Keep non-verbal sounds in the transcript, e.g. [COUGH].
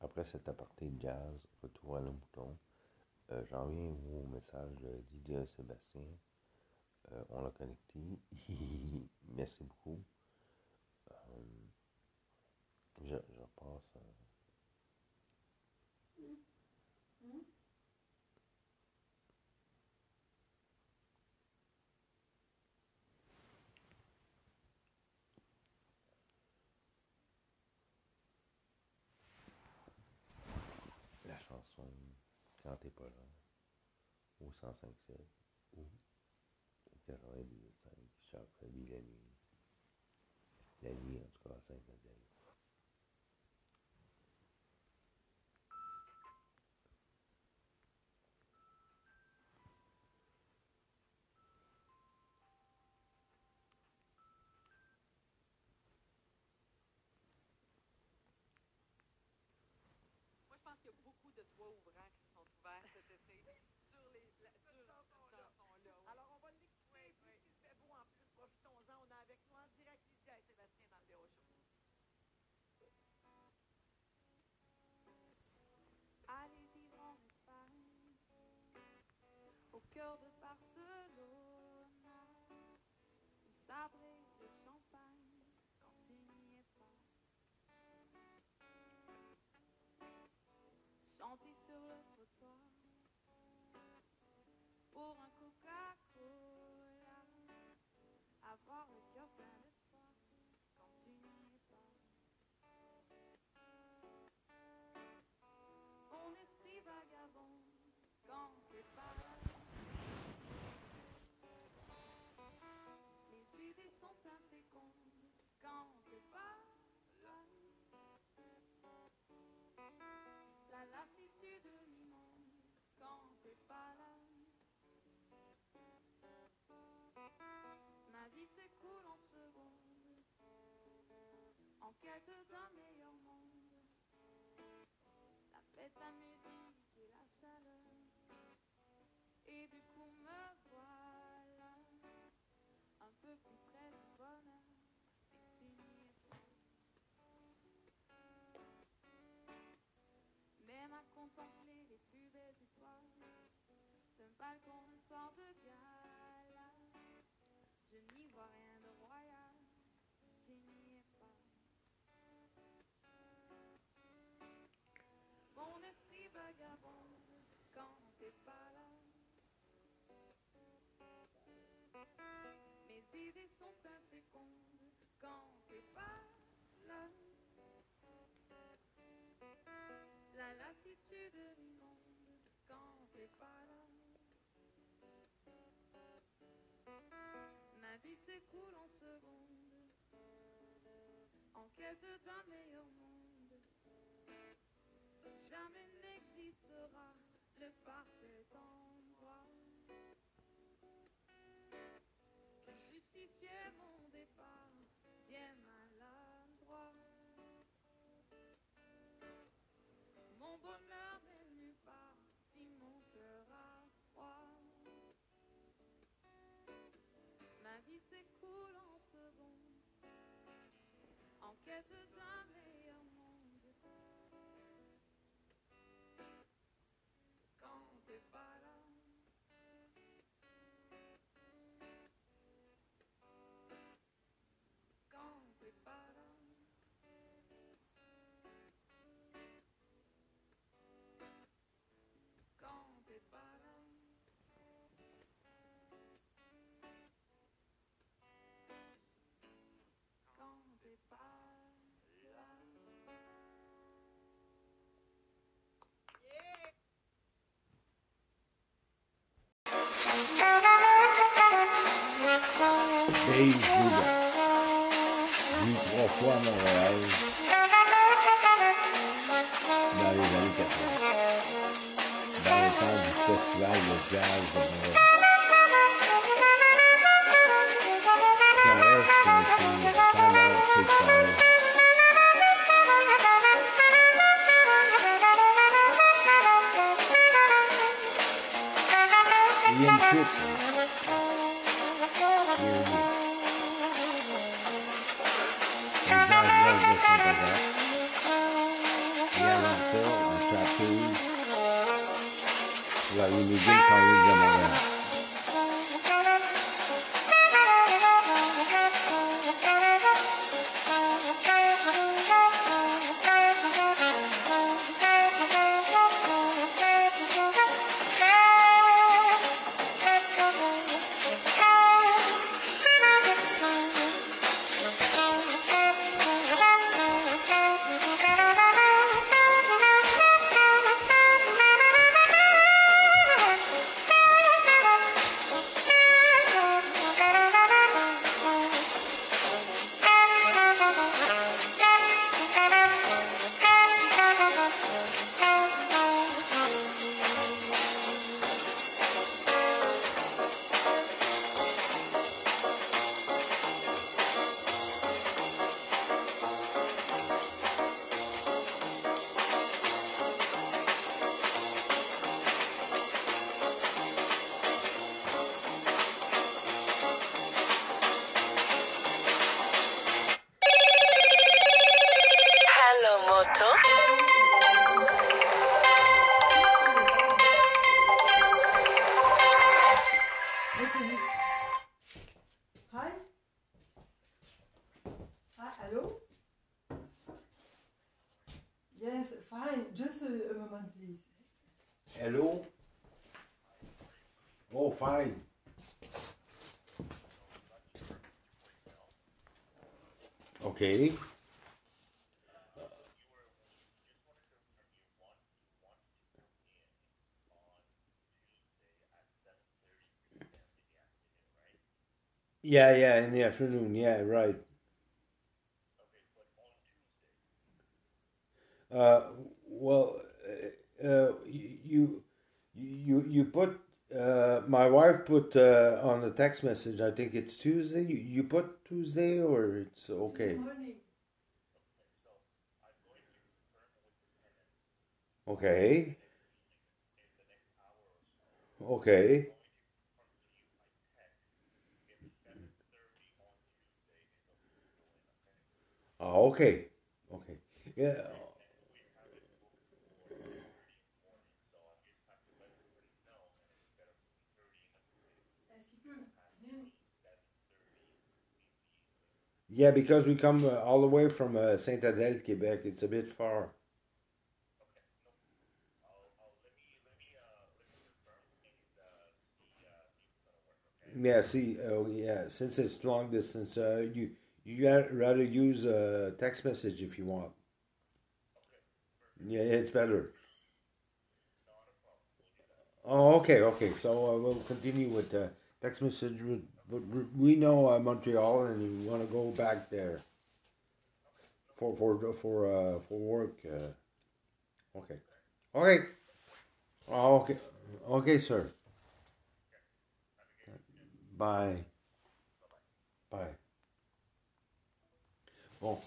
Après cet aparté jazz, retour à le mouton. Euh, J'en viens au message de Didier Sébastien. Euh, on l'a connecté. [LAUGHS] Merci beaucoup. Euh, je, je repasse. chanson quand t'es pas là, au 105.7 ou au 98.5, Charles Prévis la nuit. La nuit, en tout cas, à 5 à 10. Toits ouvrants qui se sont ouverts cet été sur, les, la- sur cette chanson-là. oui. Alors, on va l'écouter, Oui, oui. puisqu'il fait beau en plus. Profitons-en. On est avec nous en direct ici à Sébastien dans le Léo. Aller vivre en Espagne, au cœur de Barcelona, où avoir le cœur plein d'espoir en quête d'un meilleur monde. La fête, la musique et la chaleur. Et du coup me voilà un peu plus près du bonheur. Même à contempler les plus belles étoiles d'un balcon un soir de gala, quand t'es pas là. La lassitude m'inonde quand t'es pas là. Ma vie s'écoule en secondes en quête d'un meilleur monde. Jamais n'existera le parfait endroit Bonheur n'est nulle part si mon cœur a froid. Ma vie s'écoule en secondes en quête d'un Ei, Júlia. Microfone real. Montreal, Isalita. Da vontade especial do jazz da de Esclarece como se canal ficar. E em Il y a ça, un trapeze, la de moment, please. Hello? Oh, fine. Okay. Yeah, yeah, in the afternoon. Yeah, right. Uh, well, uh, uh, you, you, you put. Uh, my wife put uh, on the text message. I think it's Tuesday. You, you put Tuesday, or it's okay. Okay. Okay. Oh, okay. Okay. Yeah. Yeah, because we come uh, all the way from uh, Saint Adèle, Quebec. It's a bit far. Yeah, see, oh yeah, since it's long distance, uh, you you rather use a text message if you want. Yeah, it's better. Oh, okay, okay. So uh, we'll continue with the text message. with- But we know uh, Montreal, and you want to go back there for for for uh, for work. Uh, okay, okay. Oh, okay, okay, sir. Bye. Bye. Bon,